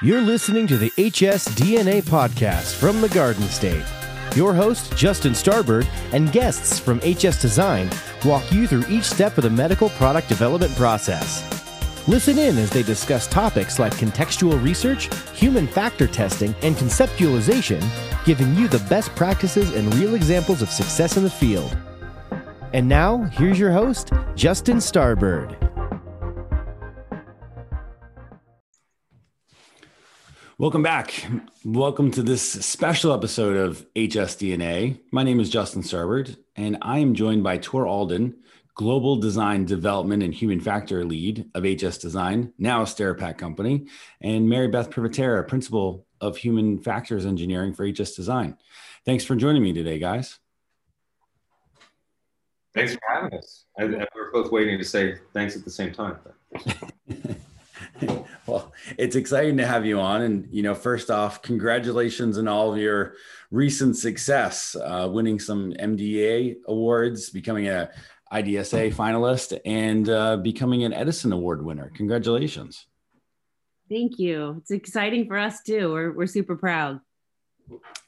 You're listening to the HSDNA podcast from the Garden State. Your host, Justin Starbird, and guests from HS Design walk you through each step of the medical product development process. Listen in as they discuss topics like contextual research, human factor testing, and conceptualization, giving you the best practices and real examples of success in the field. And now, here's your host, Justin Starbird. Welcome back. Welcome to this special episode of HSDNA. My name is Justin Starbird, and I am joined by Tor Alden, Global Design Development and Human Factor Lead of HS Design, now a SteriPack company, and Mary Beth Privitera, Principal of Human Factors Engineering for HS Design. Thanks for joining me today, guys. Thanks for having us. I, I, we're both waiting to say thanks at the same time. well, it's exciting to have you on. And, you know, first off, congratulations on all of your recent success, uh, winning some MDA awards, becoming a IDSA finalist, and uh, becoming an Edison Award winner. Congratulations. Thank you. It's exciting for us too. We're, we're super proud.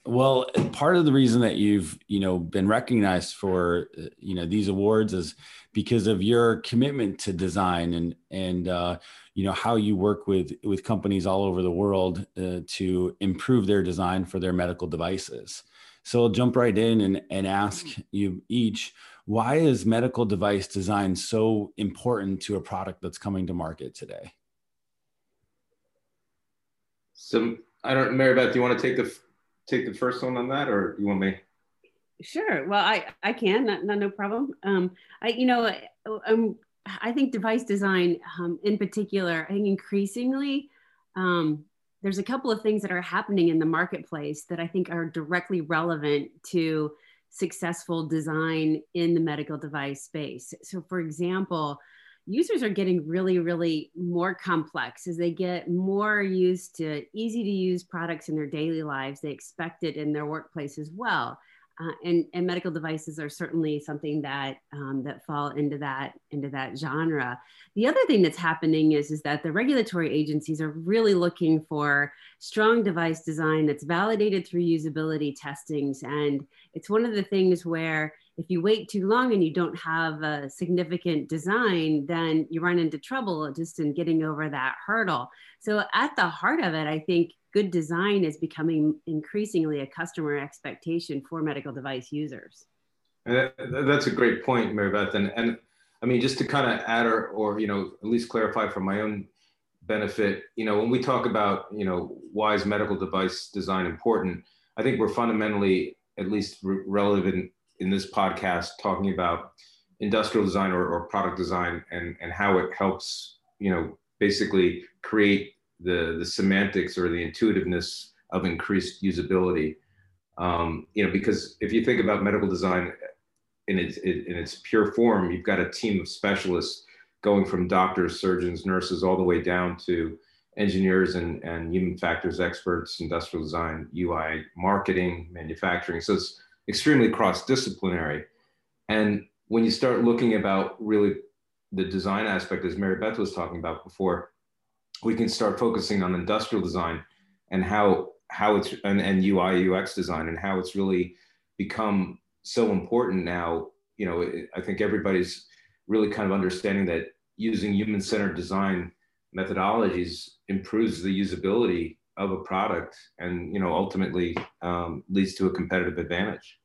Well, part of the reason that you've, you know, been recognized for, uh, you know, these awards is because of your commitment to design and and uh, you know how you work with with companies all over the world uh, to improve their design for their medical devices. So I'll jump right in and, and ask you each why is medical device design so important to a product that's coming to market today? So I don't, Mary Beth, do you want to take the take the first one on that, or you want me? Sure. Well, I I can. Not, not no problem. Um, I you know um, I think device design um, in particular. I think increasingly. Um, there's a couple of things that are happening in the marketplace that I think are directly relevant to successful design in the medical device space. So, for example, users are getting really, really more complex as they get more used to easy to use products in their daily lives. They expect it in their workplace as well. Uh, and, and medical devices are certainly something that um, that fall into that into that genre. The other thing that's happening is is that the regulatory agencies are really looking for strong device design that's validated through usability testings, and it's one of the things where if you wait too long and you don't have a significant design, then you run into trouble just in getting over that hurdle. So at the heart of it, I think good design is becoming increasingly a customer expectation for medical device users. And that's a great point, Mary Beth. And, and I mean, just to kind of add or, or, you know, at least clarify for my own benefit, you know, when we talk about, you know, why is medical device design important, I think we're fundamentally at least re- relevant in this podcast talking about industrial design or, or product design and, and how it helps, you know, basically create the, the semantics or the intuitiveness of increased usability. Um, you know, because if you think about medical design in its, in its pure form, you've got a team of specialists going from doctors, surgeons, nurses, all the way down to engineers and, and human factors experts, industrial design, UI, marketing, manufacturing. So it's extremely cross-disciplinary. And when you start looking about really the design aspect, as Mary Beth was talking about before, we can start focusing on industrial design and how how it's and, and UI UX design and how it's really become so important now. You know, I think everybody's really kind of understanding that using human-centered design methodologies improves the usability of a product and you know ultimately um, leads to a competitive advantage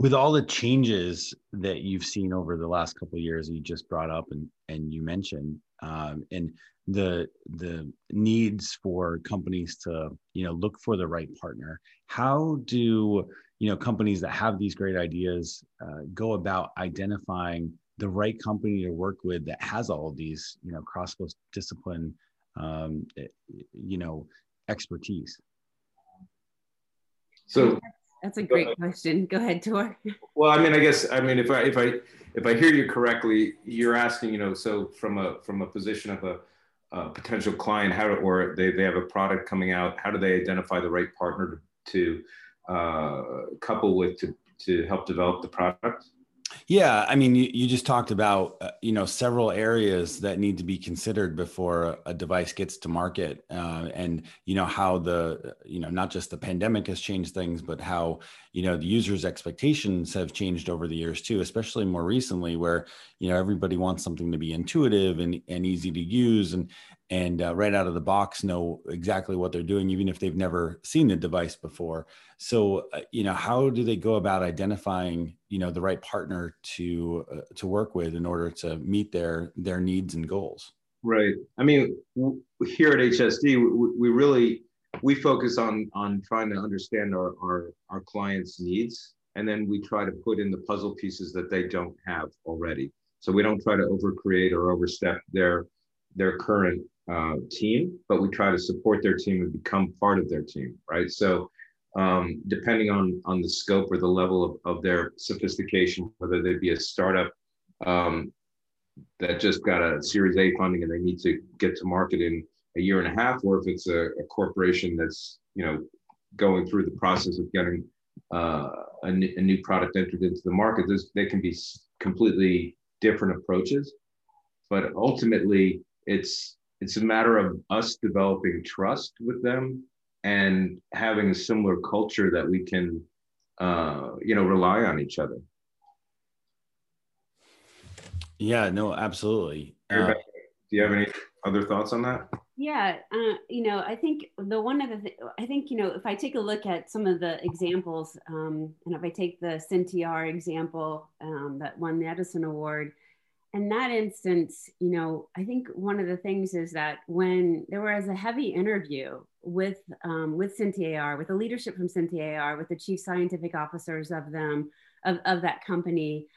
with all the changes that you've seen over the last couple of years you just brought up and and you mentioned um, and the the needs for companies to you know look for the right partner how do you know companies that have these great ideas uh, go about identifying the right company to work with that has all of these you know cross discipline um, eh, you know expertise? So that's a great question. Go ahead, Tor. Well, I mean, I guess I mean if I if I if I hear you correctly, you're asking, you know, so from a from a position of a, a potential client, how or they, they have a product coming out, how do they identify the right partner to, to uh, couple with to to help develop the product? Yeah, I mean, you, you just talked about uh, you know several areas that need to be considered before a, device gets to market, uh, and you know how the you know not just the pandemic has changed things, but how you know the users' expectations have changed over the years too, especially more recently, where you know everybody wants something to be intuitive and and easy to use, and and uh, right out of the box know exactly what they're doing, even if they've never seen the device before. So, uh, you know, how do they go about identifying, you know, the right partner to uh, to work with in order to meet their their needs and goals? Right. I mean, w- here at HSD, we, we really we focus on on trying to understand our, our our clients' needs, and then we try to put in the puzzle pieces that they don't have already. So we don't try to overcreate or overstep their their current uh, team, but we try to support their team and become part of their team, right? So, um, depending on on the scope or the level of, of their sophistication, whether they be a startup um, that just got a Series A funding and they need to get to market in a year and a half, or if it's a, a corporation that's you know going through the process of getting uh, a, a, new product entered into the market, there's, they can be completely different approaches, but ultimately it's it's a matter of us developing trust with them and having a similar culture that we can uh, you know rely on each other. Yeah no absolutely. Uh, do you have any other thoughts on that? Yeah uh, you know i think the one of the th- i think you know if i take a look at some of the examples um, and if i take the SentiAR example um, that won the edison award in that instance, you know, I think one of the things is that when there was a heavy interview with um, with SentiAR, with the leadership from SentiAR, with the chief scientific officers of them of, of that company,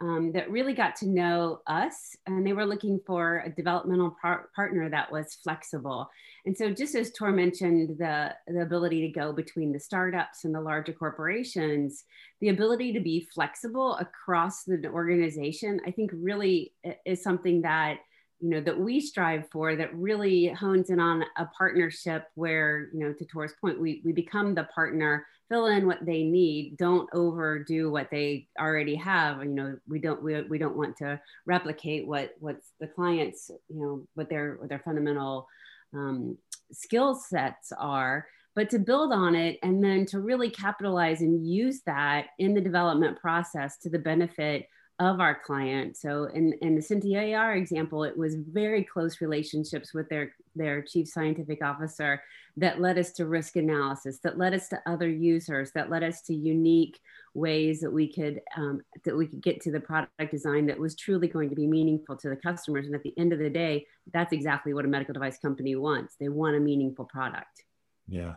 um, that really got to know us and they were looking for a developmental par- partner that was flexible and so just as tor mentioned the, the ability to go between the startups and the larger corporations the ability to be flexible across the organization i think really is something that you know that we strive for that really hones in on a partnership where you know to tor's point we, we become the partner fill in what they need don't overdo what they already have. You know we don't we, we don't want to replicate what what's the clients you know what their what their fundamental um, skill sets are but to build on it and then to really capitalize and use that in the development process to the benefit of our client. So in, in the SentiAR example, it was very close relationships with their, their chief scientific officer that led us to risk analysis, that led us to other users, that led us to unique ways that we could um, that we could get to the product design that was truly going to be meaningful to the customers. And at the end of the day, that's exactly what a medical device company wants. They want a meaningful product. Yeah.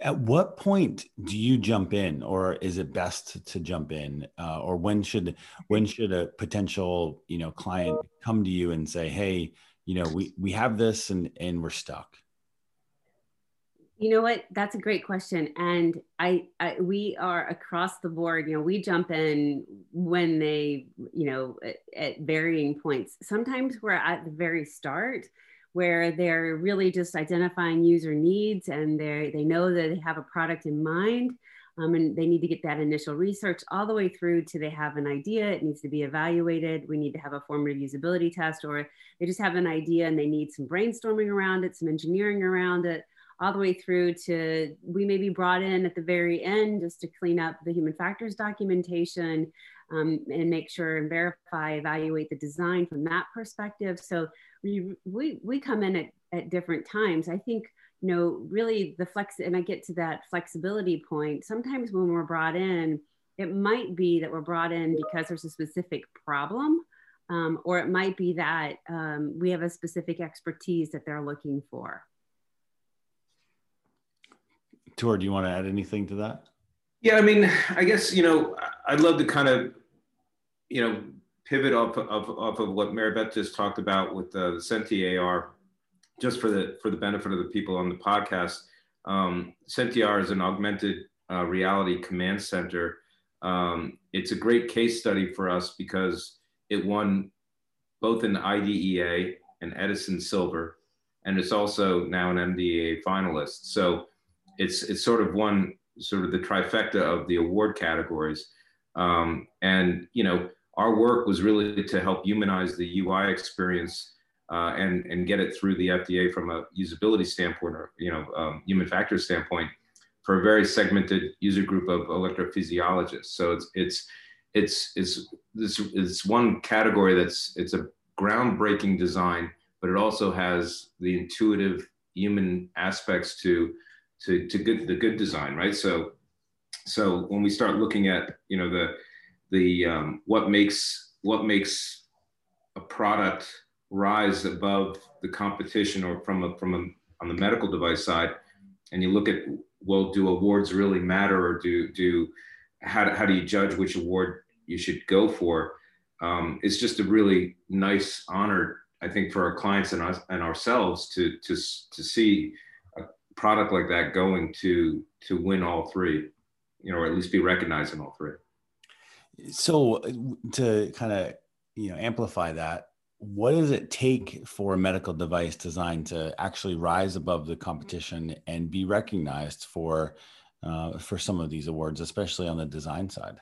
At what point do you jump in, or is it best to jump in, uh, or when should when should a potential you know client come to you and say, "Hey, you know, we we have this and and we're stuck." You know what? That's a great question, and I, I we are across the board. You know, we jump in when they, you know, at, at varying points. Sometimes we're at the very start where they're really just identifying user needs and they they know that they have a product in mind um, and they need to get that initial research all the way through to they have an idea it needs to be evaluated we need to have a formative usability test or they just have an idea and they need some brainstorming around it some engineering around it all the way through to we may be brought in at the very end just to clean up the human factors documentation um, and make sure and verify evaluate the design from that perspective. So we we, we come in at, at different times. I think you know really the flex and i get to that flexibility point sometimes when we're brought in it might be that we're brought in because there's a specific problem um, or it might be that um, we have a specific expertise that they're looking for Tor, do you want to add anything to that? Yeah, I mean, I guess, you know, I'd love to kind of, you know, pivot off of, off of what Mary Beth just talked about with the SentiAR, just for the for the benefit of the people on the podcast. Um, SentiAR is an augmented uh, reality command center. Um, it's a great case study for us because it won both an IDEA and Edison Silver, and it's also now an MDA finalist. So it's it's sort of one sort of the trifecta of the award categories. Um, and you know, our work was really to help humanize the UI experience uh, and and get it through the FDA from a usability standpoint or you know um, human factors standpoint for a very segmented user group of electrophysiologists. So it's it's it's it's this is one category that's it's a groundbreaking design, but it also has the intuitive human aspects to to to good the good design, right? So so when we start looking at you know the the um, what makes what makes a product rise above the competition or from a, from a, on the medical device side and you look at well do awards really matter or do do how, how do you judge which award you should go for um, it's just a really nice honor i think for our clients and us and ourselves to to to see product like that going to to win all three you know or at least be recognized in all three so to kind of you know amplify that what does it take for a medical device design to actually rise above the competition and be recognized for uh, for some of these awards, especially on the design side?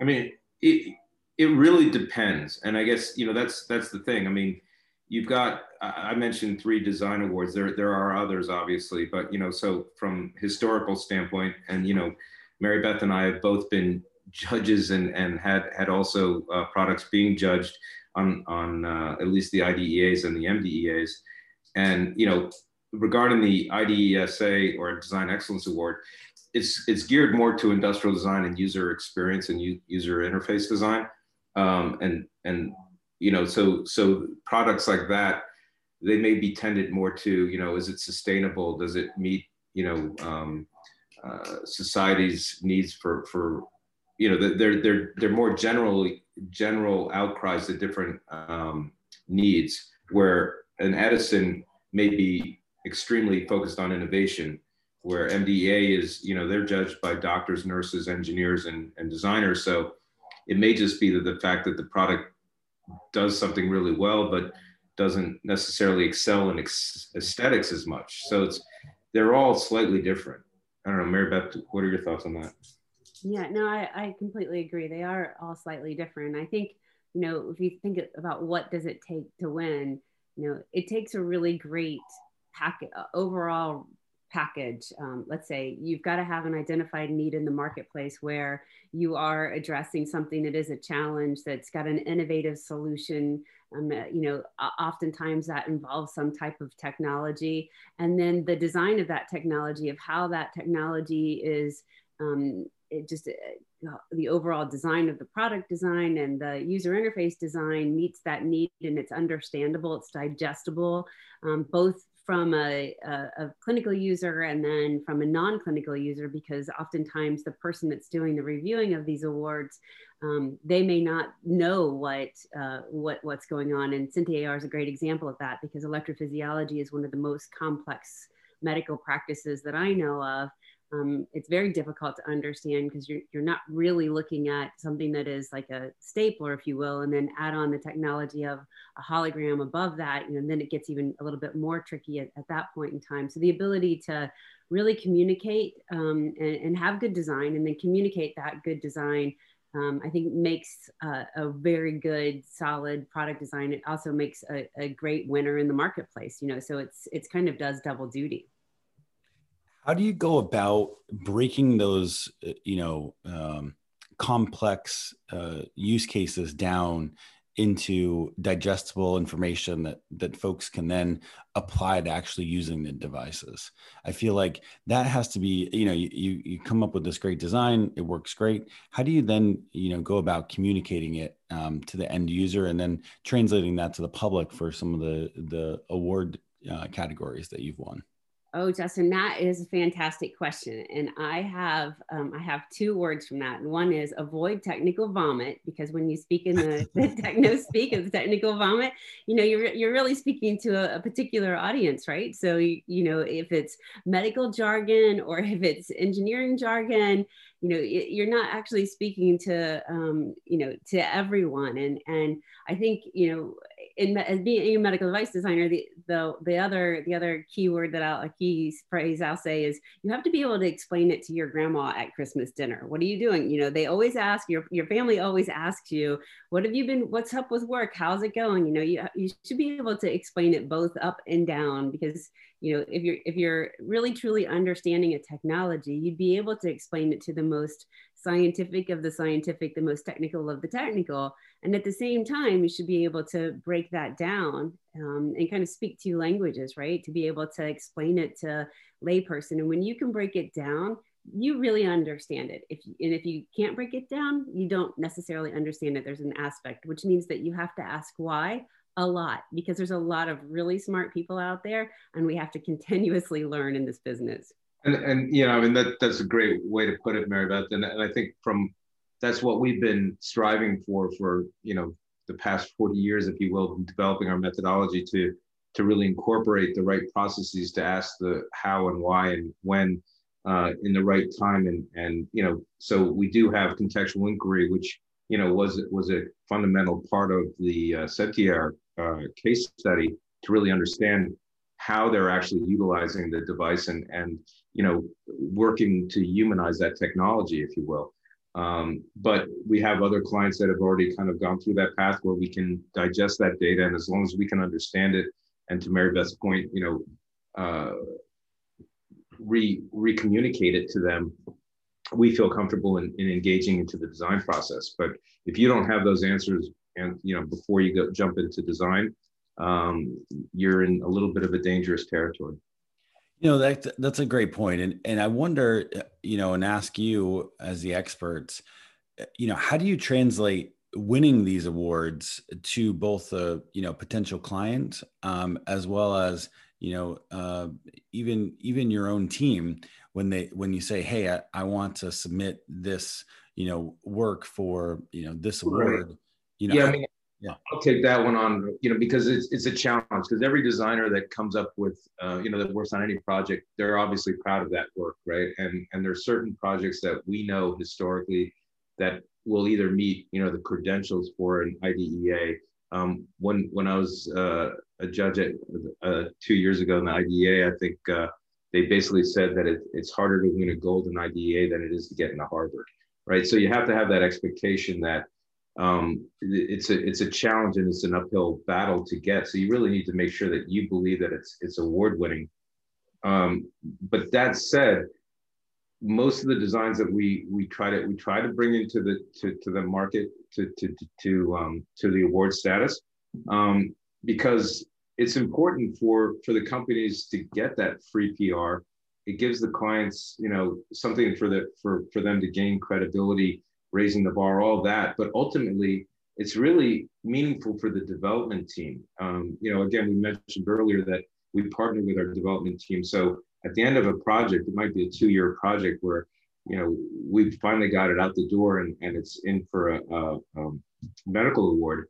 I mean, it it really depends, and I guess you know that's that's the thing. I mean, you've got I mentioned three design awards. There there are others, obviously, but you know, so from historical standpoint, and you know, Mary Beth and I have both been judges and and had had also uh, products being judged on on uh, at least the IDEAs and the MDEAs. And you know, regarding the IDSA or Design Excellence Award, it's it's geared more to industrial design and user experience and u- user interface design. Um, and and you know, so so products like that, they may be tended more to you know, is it sustainable? Does it meet you know um, uh, society's needs for for you know they're they're they're more generally general outcries to different um, needs where an edison may be extremely focused on innovation where mdea is you know they're judged by doctors nurses engineers and, and designers so it may just be that the fact that the product does something really well but doesn't necessarily excel in aesthetics as much so it's they're all slightly different i don't know mary beth what are your thoughts on that yeah, no, I, I completely agree. They are all slightly different. I think, you know, if you think about what does it take to win, you know, it takes a really great packet uh, overall package. Um, let's say you've got to have an identified need in the marketplace where you are addressing something that is a challenge that's got an innovative solution. Um, uh, you know, oftentimes that involves some type of technology, and then the design of that technology, of how that technology is um, it just uh, the overall design of the product design and the user interface design meets that need and it's understandable it's digestible um, both from a, a, a, clinical user and then from a non-clinical user because oftentimes the person that's doing the reviewing of these awards um, they may not know what uh, what what's going on. And SentiAR is a great example of that because electrophysiology is one of the most complex medical practices that I know of um, it's very difficult to understand because you're, you're not really looking at something that is like a stapler, if you will, and then add on the technology of a hologram above that, you know, and then it gets even a little bit more tricky at, at that point in time. So the ability to really communicate um, and, and, have good design and then communicate that good design, um, I think makes uh, a very good, solid product design. It also makes a, a great winner in the marketplace, you know, so it's, it's kind of does double duty. How do you go about breaking those, uh, you know, um, complex uh, use cases down into digestible information that that folks can then apply to actually using the devices? I feel like that has to be you know you, you come up with this great design it works great. How do you then you know go about communicating it um, to the end user and then translating that to the public for some of the the award uh, categories that you've won Oh, Justin, that is a fantastic question, and I have um, I have two words from that. One is avoid technical vomit because when you speak in the, the techno speak of the technical vomit, you know you're you're really speaking to a, a particular audience, right? So you, you know if it's medical jargon or if it's engineering jargon, you know you're not actually speaking to um, you know to everyone, and and I think you know in as being a medical device designer, the the the other the other keyword that I'll a key phrase I'll say is you have to be able to explain it to your grandma at Christmas dinner. What are you doing? You know, they always ask your your family always asks you, what have you been? What's up with work? How's it going? You know, you you should be able to explain it both up and down because you know if you're if you're really truly understanding a technology, you'd be able to explain it to the most scientific of the scientific, the most technical of the technical. And at the same time, you should be able to break that down um, and kind of speak two languages, right? To be able to explain it to layperson. And when you can break it down, you really understand it. If and if you can't break it down, you don't necessarily understand it. There's an aspect, which means that you have to ask why a lot because there's a lot of really smart people out there, and we have to continuously learn in this business. And, and you know, I mean, that, that's a great way to put it, Mary Beth. And, and I think from that's what we've been striving for for you know the past 40 years, if you will, developing our methodology to to really incorporate the right processes to ask the how and why and when uh, in the right time. And and you know, so we do have contextual inquiry, which you know was was a fundamental part of the uh, SentiAR uh, case study to really understand how they're actually utilizing the device and and you know working to humanize that technology if you will um, but we have other clients that have already kind of gone through that path where we can digest that data and as long as we can understand it and to mary beth's point you know uh, re re-communicate it to them we feel comfortable in, in engaging into the design process but if you don't have those answers and you know before you go jump into design um, you're in a little bit of a dangerous territory. You know that that's a great point, and and I wonder, you know, and ask you as the experts, you know, how do you translate winning these awards to both a you know potential client um, as well as you know uh, even even your own team when they when you say, hey, I, I want to submit this you know work for you know this award. Right. You know, yeah, I mean, yeah. I'll take that one on, you know, because it's, it's a challenge because every designer that comes up with, uh, you know, that works on any project, they're obviously proud of that work, right? And and there are certain projects that we know historically that will either meet, you know, the credentials for an IDEA. Um, when when I was uh, a judge at uh, two years ago in the IDEA, I think uh, they basically said that it, it's harder to win a golden IDEA than it is to get into Harvard, right? So you have to have that expectation that um, it's a it's a challenge and it's an uphill battle to get. So you really need to make sure that you believe that it's it's award winning. Um, but that said, most of the designs that we we try to we try to bring into the to, to the market to to to um, to the award status um, because it's important for for the companies to get that free PR. It gives the clients you know something for the for for them to gain credibility raising the bar, all that. But ultimately, it's really meaningful for the development team. Um, you know, again, we mentioned earlier that we partner with our development team. So at the end of a project, it might be a two-year project where, you know, we've finally got it out the door and, and it's in for a, a, a medical award.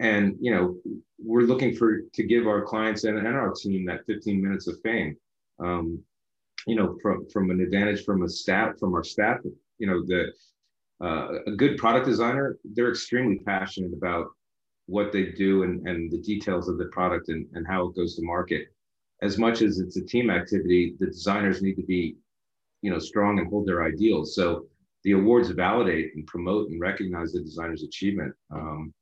And, you know, we're looking for to give our clients and, and our team that 15 minutes of fame. Um, you know, from from an advantage from a staff from our staff, you know, the uh, a good product designer, they're extremely passionate about what they do and, and the details of the product and, and how it goes to market. As much as it's a team activity, the designers need to be, you know, strong and hold their ideals. So the awards validate and promote and recognize the designer's achievement. Um,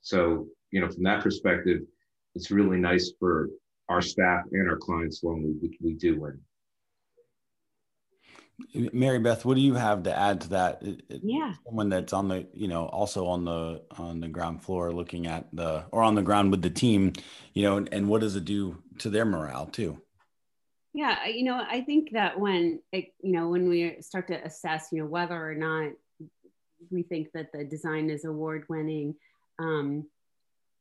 so, you know, from that perspective, it's really nice for our staff and our clients when we, we do win. Mary Beth, what do you have to add to that? Yeah. Someone that's on the, you know, also on the on the ground floor looking at the or on the ground with the team, you know, and, and what does it do to their morale too? Yeah, you know, I think that when it, you know, when we start to assess, you know, whether or not we think that the design is award winning, um,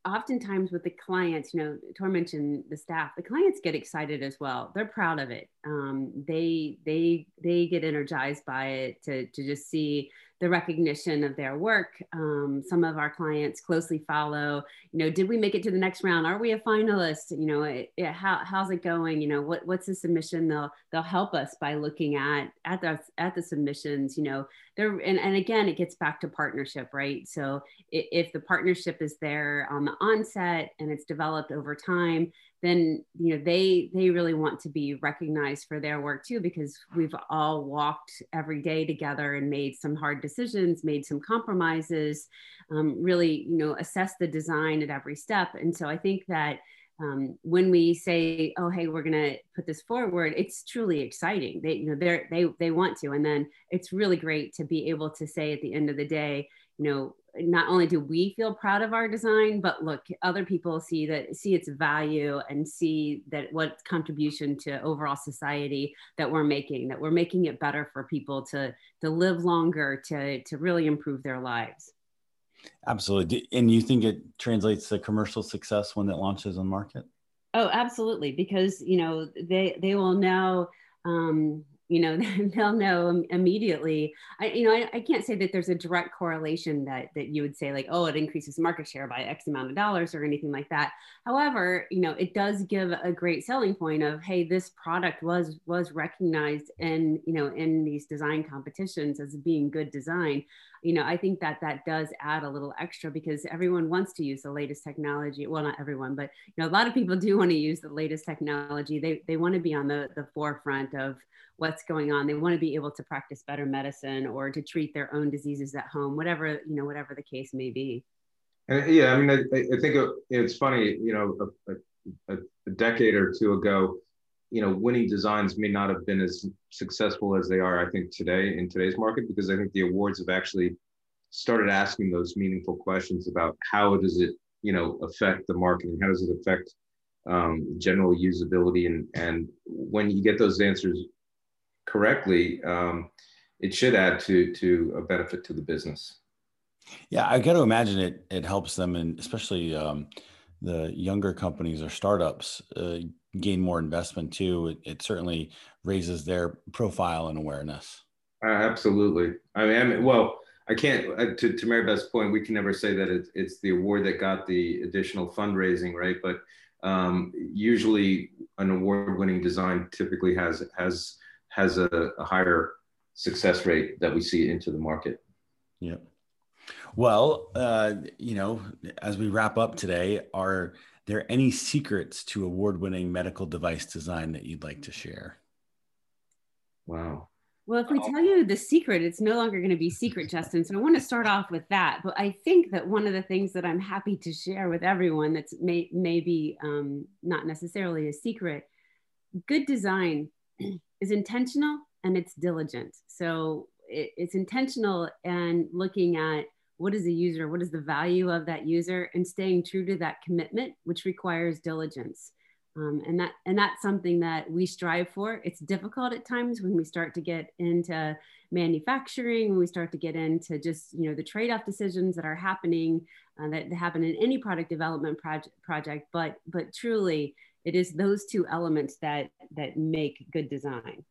oftentimes with the clients, you know, Tor mentioned the staff, the clients get excited as well. They're proud of it. Um, they they they get energized by it to to just see the recognition of their work. Um, some of our clients closely follow, you know, did we make it to the next round? Are we a finalist? You know, it, it, how, how's it going? You know, what, what's the submission? They'll, they'll help us by looking at, at the, at the submissions, you know, there, and, and again, it gets back to partnership, right? So if the partnership is there on the onset and it's developed over time, then you know they they really want to be recognized for their work too because we've all walked every day together and made some hard decisions made some compromises um, really you know assess the design at every step. And so i think that um, when we say oh hey we're going to put this forward it's truly exciting. They you know they they they want to. And then it's really great to be able to say at the end of the day you know not only do we feel proud of our design but look other people see that see its value and see that what contribution to overall society that we're making that we're making it better for people to to live longer to to really improve their lives. Absolutely. And you think it translates to commercial success when it launches on market? Oh absolutely. Because you know they they will know um, you know they'll know immediately. I you know I, I, can't say that there's a direct correlation that that you would say like oh it increases market share by x amount of dollars or anything like that. However you know it does give a great selling point of hey this product was was recognized in you know in these design competitions as being good design. You know i think that that does add a little extra because everyone wants to use the latest technology. Well not everyone but you know a lot of people do want to use the latest technology. They they want to be on the the forefront of what's going on. They want to be able to practice better medicine or to treat their own diseases at home, whatever, you know, whatever the case may be. And yeah, I mean, I, I think it's funny, you know, a, a, a, decade or two ago, you know, winning designs may not have been as successful as they are, I think, today in today's market, because I think the awards have actually started asking those meaningful questions about how does it, you know, affect the marketing? How does it affect um, general usability? And, and when you get those answers correctly, um, it should add to to a benefit to the business. Yeah, I got to imagine it it helps them, and especially um, the younger companies or startups uh, gain more investment too. It, it, certainly raises their profile and awareness. Uh, absolutely. I mean, I mean, well, I can't. Uh, to to Mary Beth's point, we can never say that it's it's the award that got the additional fundraising, right? But um, usually, an award-winning design typically has has has a, a higher success rate that we see into the market. Yeah. Well, uh, you know, as we wrap up today, are there any secrets to award-winning medical device design that you'd like to share? Wow. Well, if we tell you the secret, it's no longer going to be secret, Justin. So I want to start off with that. But I think that one of the things that I'm happy to share with everyone that's may, maybe um, not necessarily a secret, good design is intentional and it's diligent. So it, it's intentional and looking at what is the user, what is the value of that user, and staying true to that commitment, which requires diligence. Um, and that and that's something that we strive for. It's difficult at times when we start to get into manufacturing, when we start to get into just you know the trade-off decisions that are happening uh, that happen in any product development project. Project, but but truly, it is those two elements that that make good design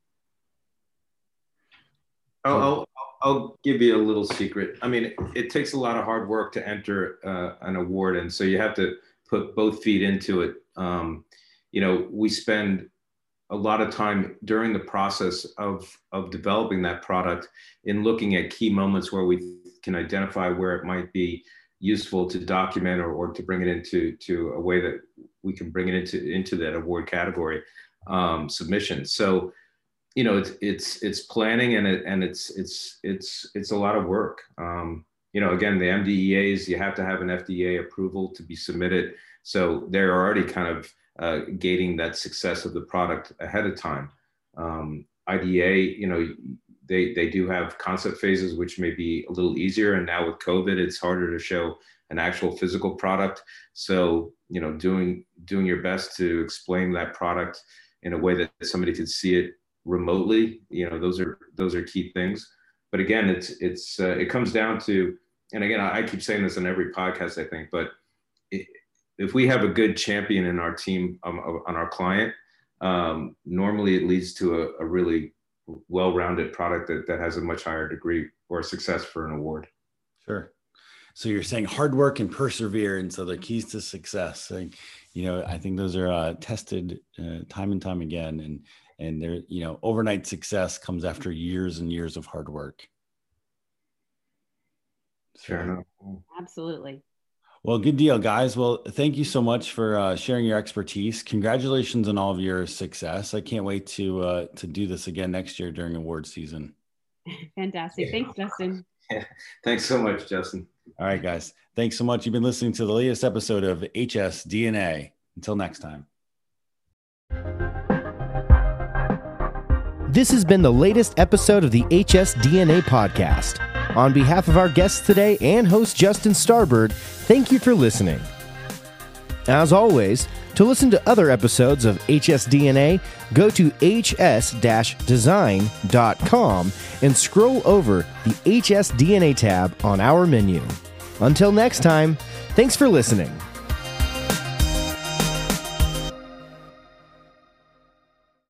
I'll, I'll, I'll give you a little secret. I mean, it, it takes a lot of hard work to enter uh, an award, and so you have to put both feet into it. Um, you know, we spend a lot of time during the process of of developing that product in looking at key moments where we can identify where it might be useful to document or, or to bring it into to a way that we can bring it into into that award category um, submission. So, you know, it's it's it's planning and it and it's it's it's it's a lot of work. Um, you know, again, the MDEAs you have to have an FDA approval to be submitted. So they're already kind of uh, gating that success of the product ahead of time. Um, IDEA, you know, they they do have concept phases which may be a little easier, and now with COVID, it's harder to show an actual physical product. So you know, doing doing your best to explain that product in a way that somebody could see it remotely. You know, those are those are key things. But again, it's it's uh, it comes down to, and again, I, keep saying this on every podcast, I think, but it, if we have a good champion in our team um, on our client, um, normally it leads to a, a really well-rounded product that, that has a much higher degree or success for an award. Sure. So you're saying hard work and perseverance are the keys to success. And, you know, I think those are uh, tested uh, time and time again. And and there, you know, overnight success comes after years and years of hard work. Fair enough. Absolutely. Well, good deal, guys. Well, thank you so much for uh, sharing your expertise. Congratulations on all of your success. I can't wait to uh, to do this again next year during award season. Fantastic. Thanks, Justin. Yeah. Thanks so much, Justin. All right, guys. Thanks so much. You've been listening to the latest episode of HS DNA. Until next time. This has been the latest episode of the HS DNA podcast. On behalf of our guests today and host Justin Starbird, thank you for listening. As always, to listen to other episodes of HSDNA, go to hs-design.com and scroll over the HSDNA tab on our menu. Until next time, thanks for listening.